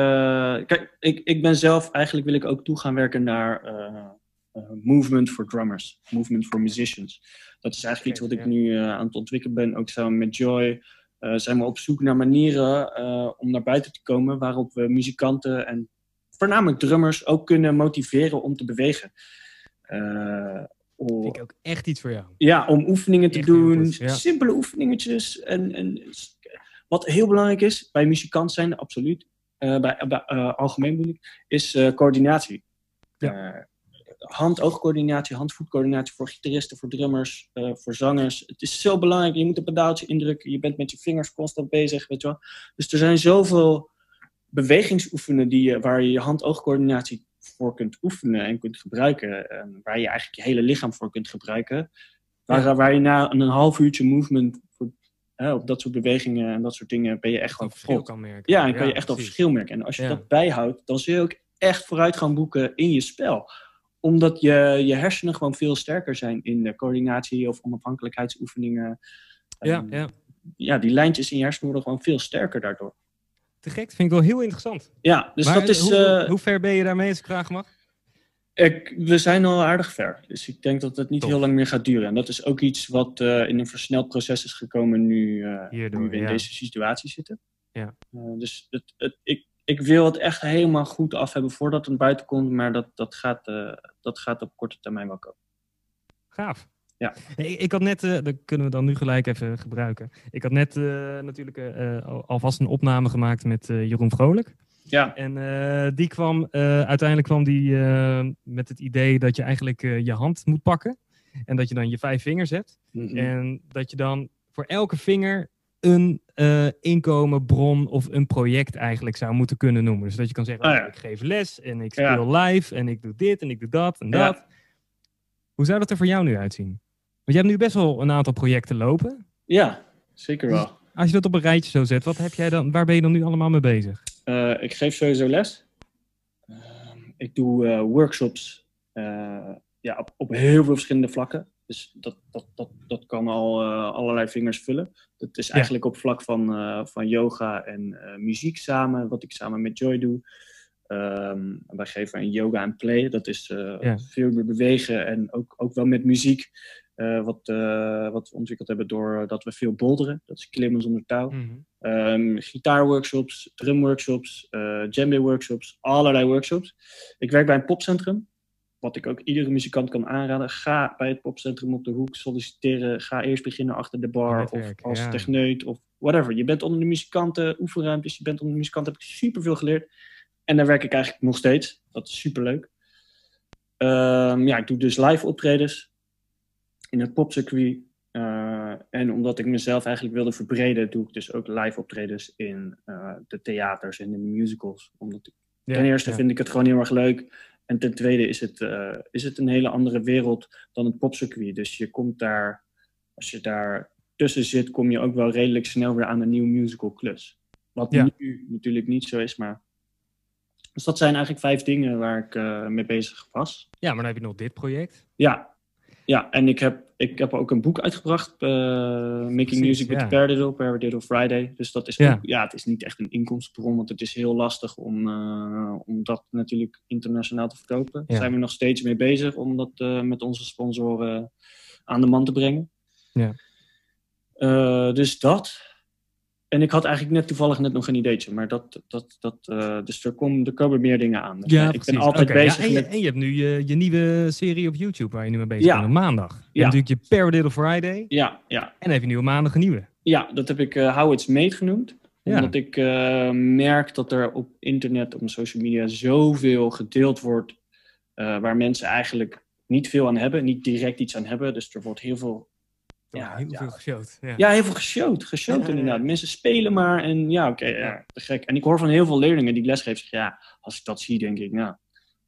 kijk, ik, ik ben zelf, eigenlijk wil ik ook toe gaan werken naar uh, uh, movement for drummers, movement for musicians. Dat is eigenlijk iets wat ik nu aan het ontwikkelen ben, ook samen met Joy. zijn we op zoek naar manieren om naar buiten te komen waarop we muzikanten en voornamelijk drummers ook kunnen motiveren om te bewegen. Vind ik ook echt iets voor jou. Ja, om oefeningen te doen. Simpele oefeningetjes. En, en wat heel belangrijk is bij muzikant zijn, absoluut. Uh, bij, bij uh, algemeen bedoel ik, is uh, coördinatie. Ja. Hand-oogcoördinatie, hand-voetcoördinatie voor gitaristen, voor drummers, voor zangers. Het is zo belangrijk. Je moet een pedaaltje indrukken. Je bent met je vingers constant bezig, weet je wel. Dus er zijn zoveel bewegingsoefenen die je, waar je je hand-oogcoördinatie voor kunt oefenen en kunt gebruiken. En waar je eigenlijk je hele lichaam voor kunt gebruiken. Waar, waar je na een half uurtje movement voor, hè, op dat soort bewegingen en dat soort dingen ben je echt gewoon verschil kan merken. Ja, en kan je echt al verschil merken. En als je dat bijhoudt, dan zul je ook echt vooruit gaan boeken in je spel omdat je, je hersenen gewoon veel sterker zijn in de coördinatie of onafhankelijkheidsoefeningen. Ja, ja. ja, die lijntjes in je hersenen worden gewoon veel sterker daardoor. Te gek, vind ik wel heel interessant. Ja, dus dat is... Hoe, uh, hoe, ver ben je daarmee, als ik vragen mag? Ik, we zijn al aardig ver. Dus ik denk dat het niet heel lang meer gaat duren. En dat is ook iets wat uh, in een versneld proces is gekomen nu, uh, Hierdoor, nu we in ja. deze situatie zitten. Ja. dus het, het, ik, ik wil het echt helemaal goed af hebben voordat het buiten komt. Maar dat, dat, gaat, dat gaat op korte termijn wel komen. Gaaf. Ja. Ik, ik, had net, uh, dat kunnen we dan nu gelijk even gebruiken. Ik had net uh, natuurlijk uh, alvast een opname gemaakt met Jeroen Vrolijk. Ja. En die kwam, uiteindelijk kwam die met het idee dat je eigenlijk je hand moet pakken. En dat je dan je vijf vingers hebt. Mm -hmm. En dat je dan voor elke vinger een inkomen, bron of een project eigenlijk zou moeten kunnen noemen. Dus dat je kan zeggen, oh, ja. ik geef les en ik speel ja. live en ik doe dit en ik doe dat en dat. Hoe zou dat er voor jou nu uitzien? Want je hebt nu best wel een aantal projecten lopen. Ja, zeker wel. Dus als je dat op een rijtje zo zet, wat heb jij dan, waar ben je dan nu allemaal mee bezig? Uh, ik geef sowieso les. Uh, ik doe uh, workshops ja, op, op, heel veel verschillende vlakken. Dus dat, dat, dat, dat kan al allerlei vingers vullen. Dat is eigenlijk ja. op vlak van, van yoga en muziek samen, wat ik samen met Joy doe. Um, wij geven een yoga en play. Dat is ja. veel meer bewegen en ook, ook wel met muziek. Uh, wat, uh, wat we ontwikkeld hebben doordat we veel boulderen. Dat is klimmen zonder touw. Mm -hmm. um, gitaarworkshops, drumworkshops, uh, djembe workshops, allerlei workshops. Ik werk bij een popcentrum. Wat ik ook iedere muzikant kan aanraden. Ga bij het popcentrum op de hoek solliciteren. Ga eerst beginnen achter de bar of als ja. techneut of whatever. Je bent onder de muzikanten, oefenruimtes. Je bent onder de muzikanten. Heb ik superveel geleerd. En daar werk ik eigenlijk nog steeds. Dat is superleuk. Um, ja, ik doe dus live optredens in het popcircuit. Uh, en omdat ik mezelf eigenlijk wilde verbreden, doe ik dus ook live optredens in uh, de theaters en de musicals. Omdat ik, ja, ten eerste ja. vind ik het gewoon heel erg leuk. En ten tweede is het, uh, is het een hele andere wereld dan het popcircuit. Dus je komt daar, als je daar tussen zit, kom je ook wel redelijk snel weer aan een nieuw musical klus. Wat ja. nu natuurlijk niet zo is, maar dus dat zijn eigenlijk vijf dingen waar ik uh, mee bezig was. Ja, maar dan heb je nog dit project. Ja, ja, en ik heb, ik heb ook een boek uitgebracht, uh, Making Precies, Music with ja. Paradiddle, Paradiddle Friday. Dus dat is Ja. ook, ja, het is niet echt een inkomstenbron, want het is heel lastig om, eh, om dat natuurlijk internationaal te verkopen. Ja. Daar zijn we nog steeds mee bezig om dat eh, met onze sponsoren aan de man te brengen. Ja. Eh, dus dat. En ik had eigenlijk net toevallig net nog een ideetje, maar dat, dat, dat, eh, dus er, komen er komen meer dingen aan. Dus, Ja, ik precies. ben altijd Oké, ja, bezig en, je, met en je hebt nu je, je nieuwe serie op YouTube waar je nu mee bezig Ja. bent op maandag. Je Ja. hebt natuurlijk je Paradiddle Friday Ja, ja, en even nieuwe maandag een nieuwe. Ja, dat heb ik eh How It's Made genoemd. Ja. Omdat ik eh, merk dat er op internet, op social media, zoveel gedeeld wordt. waar mensen eigenlijk niet veel aan hebben, niet direct iets aan hebben. Dus er wordt heel veel. Ja, heel ja. veel geshowd. Ja. Ja, heel veel geshowd. Geshowd Ja, ja, ja. inderdaad. Mensen spelen maar en ja, oké, ja, te gek. En ik hoor van heel veel leerlingen die ik lesgeef zeggen, ja, als ik dat zie, denk ik, nou,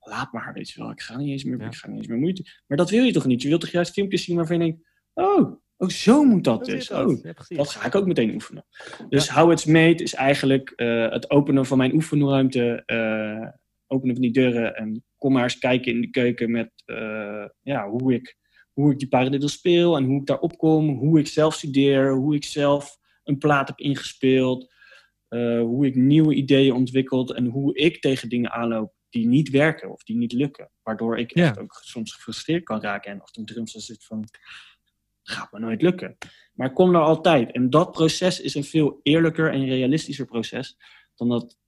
laat maar, weet je wel. Ik ga niet eens meer, Ja. ik ga niet eens meer moeite. Maar dat wil je toch niet? Je wilt toch juist filmpjes zien waarvan je denkt, oh, oh zo moet dat Zo dus. dat. Oh, dat ga ik ook meteen oefenen. Dus How It's Made is eigenlijk eh, het openen van mijn oefenruimte. eh, openen van die deuren. En kom maar eens kijken in de keuken met eh, ja, hoe, ik, hoe ik die paradiddle speel. En hoe ik daarop kom. Hoe ik zelf studeer. Hoe ik zelf een plaat heb ingespeeld. eh, hoe ik nieuwe ideeën ontwikkeld. En hoe ik tegen dingen aanloop die niet werken of die niet lukken. Waardoor ik Ja. echt ook soms gefrustreerd kan raken. En achter de drums dan zit van, gaat me nooit lukken. Maar ik kom er altijd. En dat proces is een veel eerlijker en realistischer proces dan dat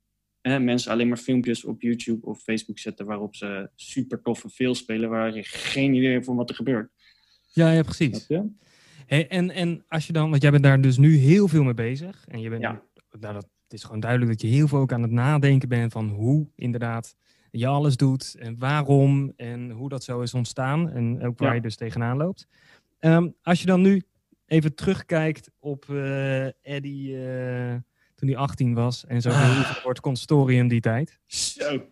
hè, mensen alleen maar filmpjes op YouTube of Facebook zetten waarop ze super toffe veel spelen waar je geen idee hebt van wat er gebeurt. Ja, ja, precies. Hey, en, en als je dan, want jij bent daar dus nu heel veel mee bezig. En je bent, Ja. nou, dat, het is gewoon duidelijk dat je heel veel ook aan het nadenken bent van hoe inderdaad je alles doet en waarom en hoe dat zo is ontstaan en ook waar Ja. je dus tegenaan loopt. Ehm, als je dan nu even terugkijkt op eh Eddie eh, toen hij 18 was en zo Ah. consortium die tijd. Zo.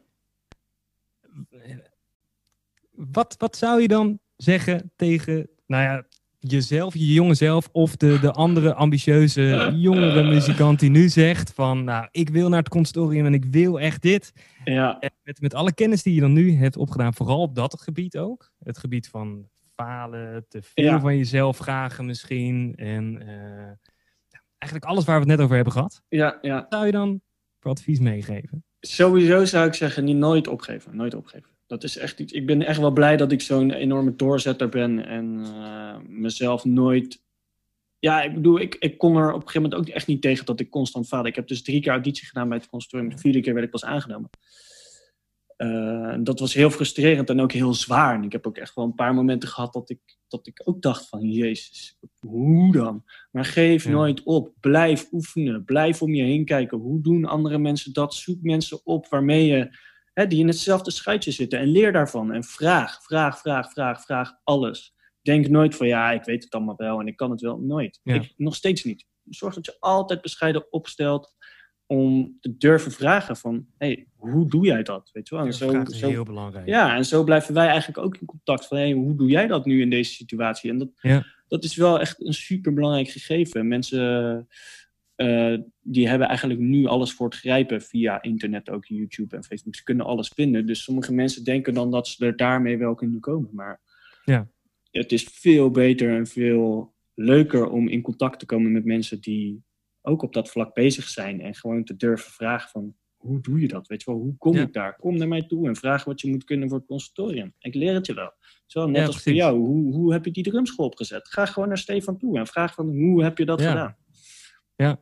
Wat, wat zou je dan zeggen tegen, nou ja, jezelf, je jonge zelf, of de, de andere ambitieuze jongere muzikant die nu zegt van, nou, ik wil naar het consortium en ik wil echt dit. Ja, En met, met alle kennis die je dan nu hebt opgedaan, vooral op dat gebied ook, het gebied van falen, te veel Ja. van jezelf vragen misschien, en eh, ja, eigenlijk alles waar we het net over hebben gehad, ja, ja. wat zou je dan voor advies meegeven? Sowieso zou ik zeggen, niet nooit opgeven. Nooit opgeven. Dat is echt iets. Ik ben echt wel blij dat ik zo'n enorme doorzetter ben en eh, mezelf nooit. Ja, ik bedoel, ik, ik kon er op een gegeven moment ook echt niet tegen dat ik constant faalde. Ik heb dus drie keer auditie gedaan bij het consortium. De vierde keer werd ik pas aangenomen. Eh, dat was heel frustrerend en ook heel zwaar. En ik heb ook echt wel een paar momenten gehad dat ik, dat ik ook dacht van... Jezus, hoe dan? Maar geef Ja. nooit op. Blijf oefenen. Blijf om je heen kijken. Hoe doen andere mensen dat? Zoek mensen op waarmee je... Hè, die in hetzelfde schuitje zitten. En leer daarvan. En vraag, vraag, vraag, vraag, vraag alles. Denk nooit van ja, ik weet het allemaal wel en ik kan het wel. Nooit. Ja. Ik, nog steeds niet. Zorg dat je altijd bescheiden opstelt om te durven vragen van, hey, hoe doe jij dat? Weet je wel? En vragen is zo, heel belangrijk. ja, en zo blijven wij eigenlijk ook in contact van, hey, hoe doe jij dat nu in deze situatie? En dat, Ja. dat is wel echt een super belangrijk gegeven. Mensen eh, die hebben eigenlijk nu alles voor het grijpen via internet, ook YouTube en Facebook. Ze kunnen alles vinden. Dus sommige mensen denken dan dat ze er daarmee wel kunnen komen. Maar Ja. het is veel beter en veel leuker om in contact te komen met mensen die ook op dat vlak bezig zijn. En gewoon te durven vragen van, hoe doe je dat? Weet je wel, hoe kom Ja. ik daar? Kom naar mij toe en vraag wat je moet kunnen voor het consultorium. Ik leer het je wel. Zo, net Ja, als voor jou. Hoe, hoe heb je die drumschool opgezet? Ga gewoon naar Stefan toe en vraag van, hoe heb je dat Ja.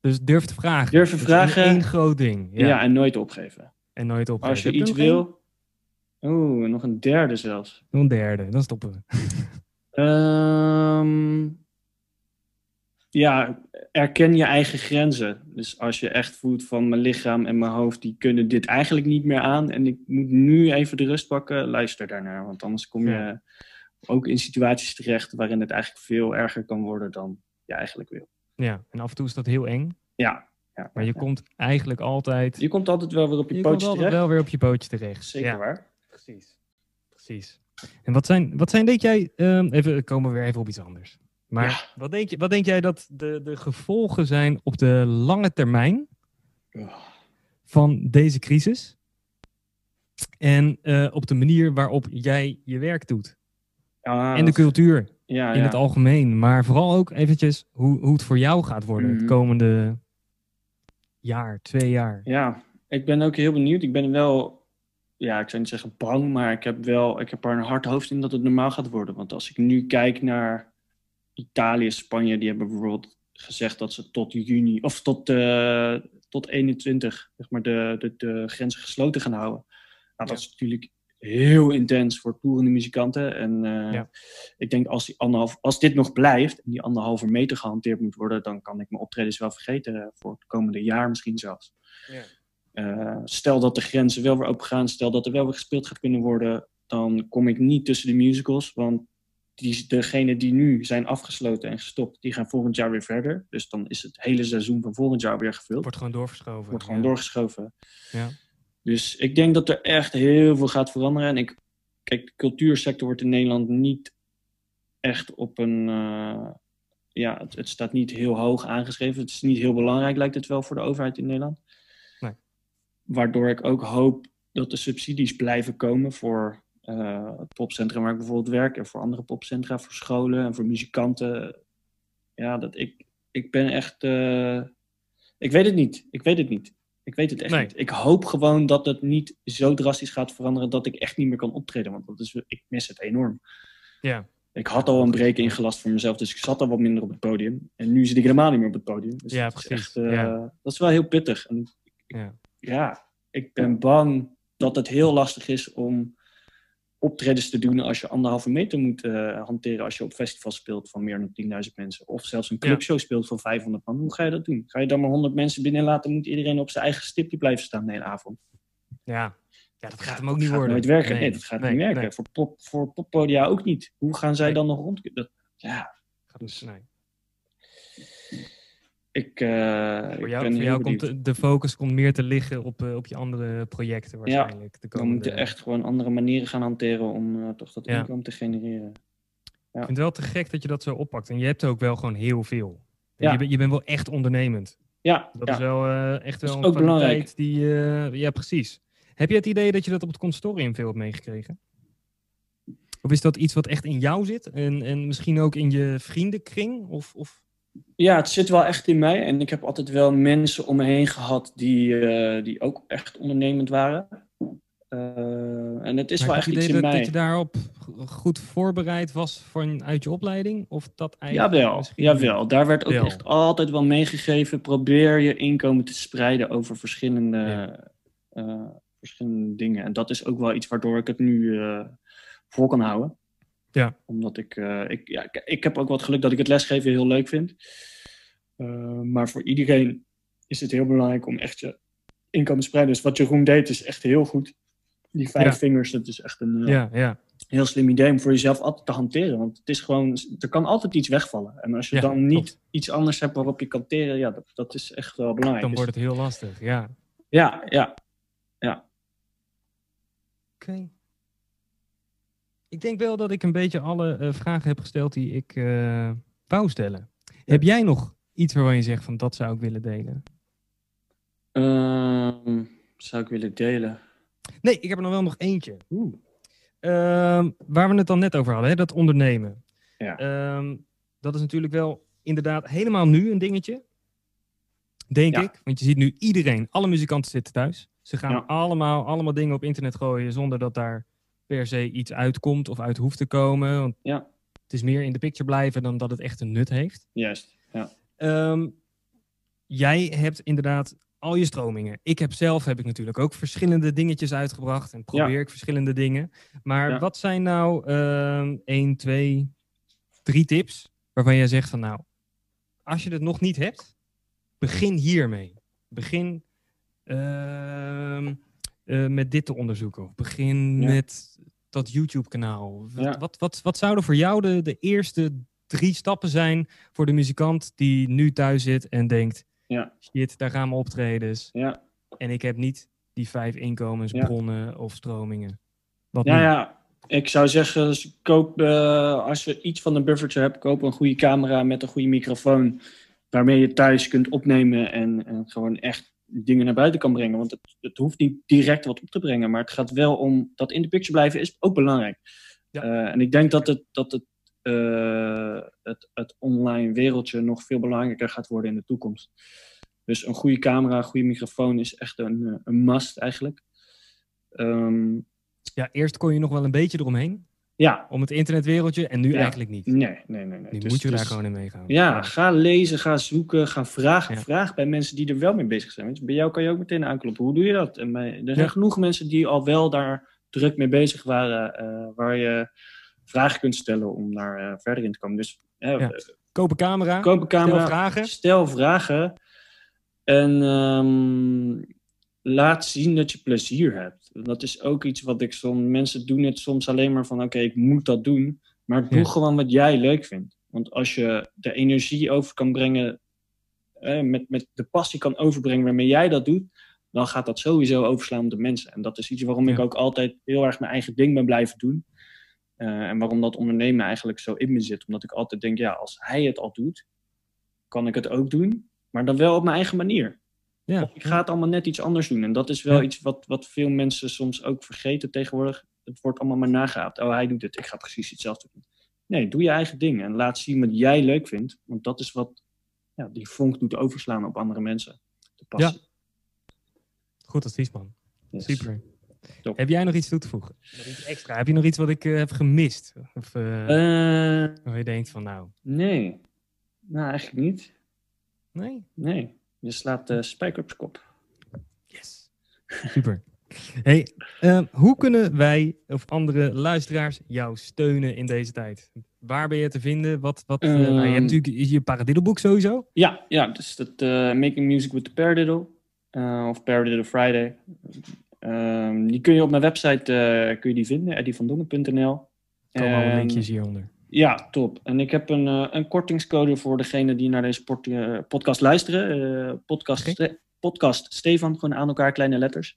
Dus durf te vragen. Durven Dat vragen. één groot ding. Ja. Ja. en nooit opgeven. En nooit opgeven. Als je Heb iets wil... Oeh, nog een derde zelfs. Nog een derde, dan stoppen we. [laughs] Ehm, ja, erken je eigen grenzen. Dus als je echt voelt van mijn lichaam en mijn hoofd, die kunnen dit eigenlijk niet meer aan. En ik moet nu even de rust pakken, luister daarnaar. Want anders kom je Ja. ook in situaties terecht waarin het eigenlijk veel erger kan worden dan je eigenlijk wil. Ja, en af en toe is dat heel eng. Ja, ja Maar je ja. komt eigenlijk altijd... je komt altijd wel weer op je, je komt pootjes altijd terecht. wel weer op je pootje terecht. Zeker ja, waar. precies. Precies. En wat zijn, wat zijn denk jij... ehm, even, komen we weer even op iets anders. Maar wat, denk je, wat denk jij dat de, de gevolgen zijn op de lange termijn Oh. van deze crisis? En eh, op de manier waarop jij je werk doet? Ja, en de cultuur ja, in het algemeen. Maar vooral ook eventjes hoe, hoe het voor jou gaat worden het mhm. komende jaar, twee jaar. Ja, ik ben ook heel benieuwd. Ik ben wel, ja, ik zou niet zeggen bang, maar ik heb wel, ik heb er een hard hoofd in dat het normaal gaat worden. Want als ik nu kijk naar Italië, Spanje, die hebben bijvoorbeeld gezegd dat ze tot juni, of tot, uh, tot 21, zeg maar, de, de, de grenzen gesloten gaan houden. Nou, dat is natuurlijk heel intens voor toerende muzikanten. En uh, ik denk als, die anderhalf, als dit nog blijft en die anderhalve meter gehanteerd moet worden, dan kan ik mijn optredens wel vergeten uh, voor het komende jaar misschien zelfs. Ja. Uh, stel dat de grenzen wel weer open gaan, stel dat er wel weer gespeeld gaat kunnen worden, dan kom ik niet tussen de musicals, want die, degenen die nu zijn afgesloten en gestopt, die gaan volgend jaar weer verder. Dus dan is het hele seizoen van volgend jaar weer gevuld. Wordt gewoon doorgeschoven. Wordt gewoon doorgeschoven. Ja. Dus ik denk dat er echt heel veel gaat veranderen. En ik, kijk, de cultuursector wordt in Nederland niet echt op een. Uh, ja, het, het, staat niet heel hoog aangeschreven. Het is niet heel belangrijk, lijkt het wel voor de overheid in Nederland. Nee. Waardoor ik ook hoop dat de subsidies blijven komen voor uh, het popcentrum waar ik bijvoorbeeld werk. En voor andere popcentra, voor scholen en voor muzikanten. Ja, dat ik, ik ben echt. Uh, ik weet het niet. Ik weet het niet. Ik weet het echt niet. Ik hoop gewoon dat het niet zo drastisch gaat veranderen dat ik echt niet meer kan optreden. Want dat is, ik mis het enorm. Ja. Ik had al een break ingelast voor mezelf, dus ik zat al wat minder op het podium. En nu zit ik helemaal niet meer op het podium. Dus ja, precies. Echt, uh, Dat is wel heel pittig. En, ja. ja, ik ben bang dat het heel lastig is om optredens te doen als je anderhalve meter moet uh, hanteren als je op festival speelt van meer dan 10.000 mensen. Of zelfs een clubshow speelt van 500 man. Hoe ga je dat doen? Ga je dan maar 100 mensen binnen laten? Moet iedereen op zijn eigen stipje blijven staan de hele avond? Ja, ja dat gaat hem ook niet worden. nooit werken. Nee, dat gaat niet werken. Voor, pop, voor poppodia ook niet. Hoe gaan zij dan nog rond? Dat, ja. Gaat dus, nee ik, uh, voor jou, voor jou komt de, focus komt meer te liggen op, uh, op je andere projecten waarschijnlijk. Ja, we moeten echt gewoon andere manieren gaan hanteren om uh, toch dat inkomen te genereren. Ja. Ik vind het wel te gek dat je dat zo oppakt. En je hebt ook wel gewoon heel veel. Ja. Je, je bent wel echt ondernemend. Ja. Dat is wel echt wel een kwaliteit die... ja, precies. Heb je het idee dat je dat op het consortium veel hebt meegekregen? Of is dat iets wat echt in jou zit? En, en misschien ook in je vriendenkring? Of... of... Ja, het zit wel echt in mij. En ik heb altijd wel mensen om me heen gehad die, uh, die ook echt ondernemend waren. Uh, en het is wel echt iets in dat, mij. dat je daarop goed voorbereid was vanuit je opleiding? Of dat eigenlijk jawel, misschien... jawel, daar werd ook echt altijd wel meegegeven. Probeer je inkomen te spreiden over verschillende, ja. uh, verschillende dingen. En dat is ook wel iets waardoor ik het nu voor kan houden. Ja. Omdat ik, uh, ik, ja, ik heb ook wat geluk dat ik het lesgeven heel leuk vind. Uh, maar voor iedereen is het heel belangrijk om echt je inkomen te spreiden. Dus wat Jeroen deed is echt heel goed. Die vijf vingers, dat is echt een uh, ja, ja. heel slim idee om voor jezelf altijd te hanteren. Want het is gewoon, er kan altijd iets wegvallen. En als je dan niet iets anders hebt waarop je kan teren, ja, dat, dat is echt wel belangrijk. Dan wordt het heel lastig, ja. Ja, ja, ja. Oké. Ik denk wel dat ik een beetje alle uh, vragen heb gesteld die ik uh, wou stellen. Heb jij nog iets waarvan je zegt van dat zou ik willen delen? Uh, zou ik willen delen? Nee, ik heb er nog wel nog eentje. Oeh. Ehm, waar we het dan net over hadden, hè, dat ondernemen. Ja. Ehm, dat is natuurlijk wel inderdaad helemaal nu een dingetje. Denk ik. Want je ziet nu iedereen, alle muzikanten zitten thuis. Ze gaan allemaal, allemaal dingen op internet gooien zonder dat daar per se iets uitkomt of uit hoeft te komen. Want ja. Het is meer in de picture blijven dan dat het echt een nut heeft. Juist, ja. Ehm, jij hebt inderdaad al je stromingen. Ik heb zelf heb ik natuurlijk ook verschillende dingetjes uitgebracht en probeer ik verschillende dingen. Maar wat zijn nou um, 1, 2, 3 tips waarvan jij zegt van nou, als je het nog niet hebt, begin hiermee. Begin uh, uh, met dit te onderzoeken. Of begin met dat YouTube-kanaal. Wat, wat, wat zouden voor jou de, de eerste drie stappen zijn voor de muzikant die nu thuis zit en denkt: ja. shit, daar gaan we optredens. Ja. En ik heb niet die vijf inkomensbronnen of stromingen. Wat ja, ja, ik zou zeggen, koop, uh, als je iets van een buffertje hebt, koop een goede camera met een goede microfoon. Waarmee je thuis kunt opnemen en, en gewoon echt dingen naar buiten kan brengen. Want het, het hoeft niet direct wat op te brengen, maar het gaat wel om dat in de picture blijven is ook belangrijk. Ja. en ik denk dat het, dat het, het, het online wereldje nog veel belangrijker gaat worden in de toekomst. Dus een goede camera, een goede microfoon is echt een, een must eigenlijk. Ehm, ja, eerst kon je nog wel een beetje eromheen. Ja. Om het internetweeltje en nu eigenlijk niet. Nee, nee, nee. nee. Nu dus, moet je daar dus gewoon in meegaan. Ja, ga lezen, ga zoeken, ga vragen. Vraag bij mensen die er wel mee bezig zijn. Bij jou kan je ook meteen aankloppen. Hoe doe je dat? En bij, er zijn genoeg mensen die al wel daar druk mee bezig waren, uh, waar je vragen kunt stellen om daar uh, verder in te komen. Dus uh, koop een camera. Koop een camera. Stel vragen. Stel vragen. En um, laat zien dat je plezier hebt. Dat is ook iets wat ik soms... Mensen doen het soms alleen maar van... Oké, ik moet dat doen. Maar doe gewoon wat jij leuk vindt. Want als je de energie over kan brengen... Eh, met, met de passie kan overbrengen waarmee jij dat doet... dan gaat dat sowieso overslaan op de mensen. En dat is iets waarom ik ook altijd heel erg mijn eigen ding ben blijven doen. Uh, en waarom dat ondernemen eigenlijk zo in me zit. Omdat ik altijd denk, ja, als hij het al doet... kan ik het ook doen. Maar dan wel op mijn eigen manier. Ja. ik ga het allemaal net iets anders doen. En dat is wel iets wat, wat veel mensen soms ook vergeten tegenwoordig. Het wordt allemaal maar nageaapt. Oh, hij doet het, ik ga precies hetzelfde doen. Nee, doe je eigen ding en laat zien wat jij leuk vindt. Want dat is wat ja, die vonk doet overslaan op andere mensen. Ja. Goed advies, man. Super. Heb jij nog iets toe te voegen? Nog iets extra? Heb je nog iets wat ik uh, heb gemist? Of uh, uh, waar je denkt van nou... Nee. Nou, eigenlijk niet. Nee? Nee. Je slaat de spijker op zijn kop. Yes. [laughs] Super. Hey, uh, hoe kunnen wij of andere luisteraars jou steunen in deze tijd? Waar ben je te vinden? Wat, wat, uh, nou, je hebt ehm. natuurlijk je Paradiddle sowieso. Ja, ja dus dat uh, Making Music with the Paradiddle. of Paradiddle Friday. Ehm, die kun je op mijn website kun je die vinden, eddievandongen.nl. Komen alle linkjes hieronder. Ja, top. En ik heb een, uh, een kortingscode voor degene die naar deze uh, podcast luisteren. Uh, podcast, podcast Stefan, gewoon aan elkaar, kleine letters.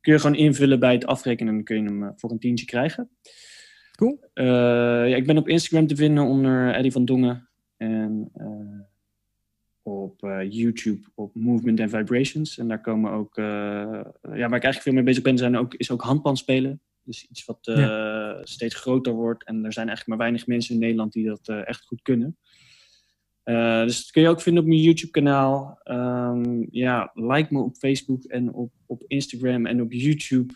Kun je gewoon invullen bij het afrekenen en dan kun je hem voor een tientje krijgen. Cool. ja, ik ben op Instagram te vinden onder Eddie van Dongen. En op YouTube op Movement and Vibrations. En daar komen ook, ja, waar ik eigenlijk veel mee bezig ben, zijn ook, is ook handpan spelen. Dus iets wat steeds groter wordt. En er zijn eigenlijk maar weinig mensen in Nederland die dat uh, echt goed kunnen. Uh, dus dat kun je ook vinden op mijn YouTube-kanaal. Um, ja, like me op Facebook en op, op Instagram en op YouTube.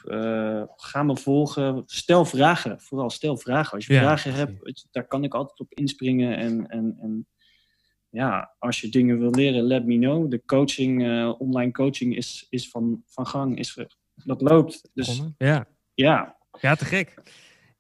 ga me volgen. Stel vragen. Vooral stel vragen. Als je vragen hebt, daar kan ik altijd op inspringen. En, en, en ja, als je dingen wil leren, let me know. De coaching, online coaching is, is van, van gang. Is, dat loopt. Dus ja. Ja. Ja, te gek.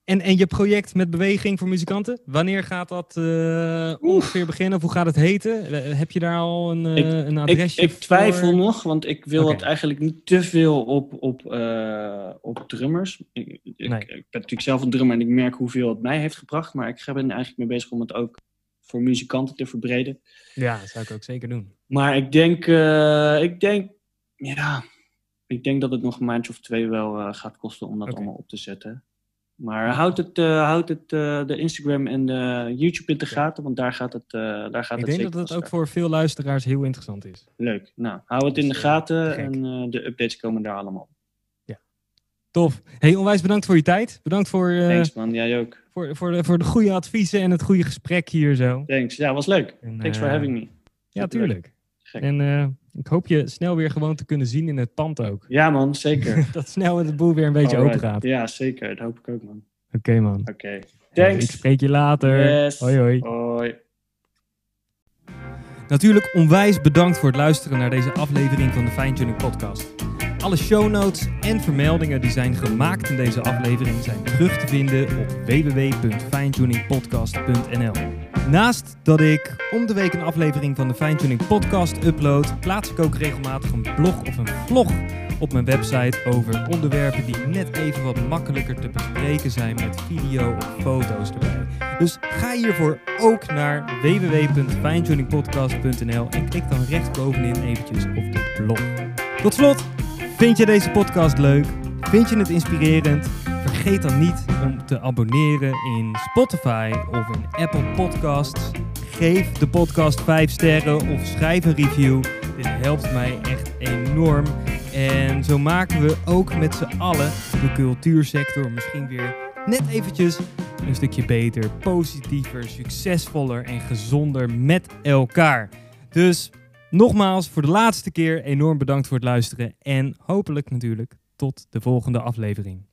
En, en je project met beweging voor muzikanten, wanneer gaat dat uh, ongeveer beginnen? Of hoe gaat het heten? Eh, heb je daar al een, uh, ik, een adresje Ik, ik twijfel nog, want ik wil het eigenlijk niet te veel op, op, uh, op drummers. Ik, ik, ik, ben natuurlijk zelf een drummer en ik merk hoeveel het mij heeft gebracht. Maar ik ben eigenlijk mee bezig om het ook voor muzikanten te verbreden. Ja, dat zou ik ook zeker doen. Maar ik denk, ik denk ja, ik denk dat het nog een maandje of twee wel gaat kosten om dat allemaal op te zetten. Maar houd het, uh, houd het uh, de Instagram en de YouTube in de gaten, want daar gaat het, daar gaat ik het denk dat het ook voor veel luisteraars heel interessant is. Leuk. Nou, hou het in de gaten en de updates komen daar allemaal. Ja. Tof. Hey, onwijs bedankt voor je tijd. Bedankt voor... Thanks man, jij ook. Voor, voor, de, voor de goede adviezen en het goede gesprek hier zo. Thanks. Ja, was leuk. En, Thanks for having me. Ja, tuurlijk. En uh, ik hoop je snel weer gewoon te kunnen zien in het pand ook. Ja man, zeker. [laughs] dat snel het boel weer een beetje open gaat. Ja, zeker. Dat hoop ik ook man. Oké okay, man. Oké. Okay. Thanks. Ik spreek je later. Yes. Hoi hoi. Hoi. Natuurlijk onwijs bedankt voor het luisteren naar deze aflevering van de Fine Tuning Podcast. Alle show notes en vermeldingen die zijn gemaakt in deze aflevering zijn terug te vinden op www.finetuningpodcast.nl. Naast dat ik om de week een aflevering van de Fine Podcast upload, plaats ik ook regelmatig een blog of een vlog op mijn website over onderwerpen die net even wat makkelijker te bespreken zijn met video of foto's erbij. Dus ga hiervoor ook naar www.finetuningpodcast.nl en klik dan rechtsbovenin eventjes op de blog. Tot slot, vind je deze podcast leuk? Vind je het inspirerend? Vergeet dan niet om te abonneren in Spotify of in Apple Podcasts. Geef de podcast 5 sterren of schrijf een review. Dit helpt mij echt enorm. En zo maken we ook met z'n allen de cultuursector misschien weer net eventjes een stukje beter, positiever, succesvoller en gezonder met elkaar. Dus nogmaals, voor de laatste keer enorm bedankt voor het luisteren en hopelijk natuurlijk tot de volgende aflevering.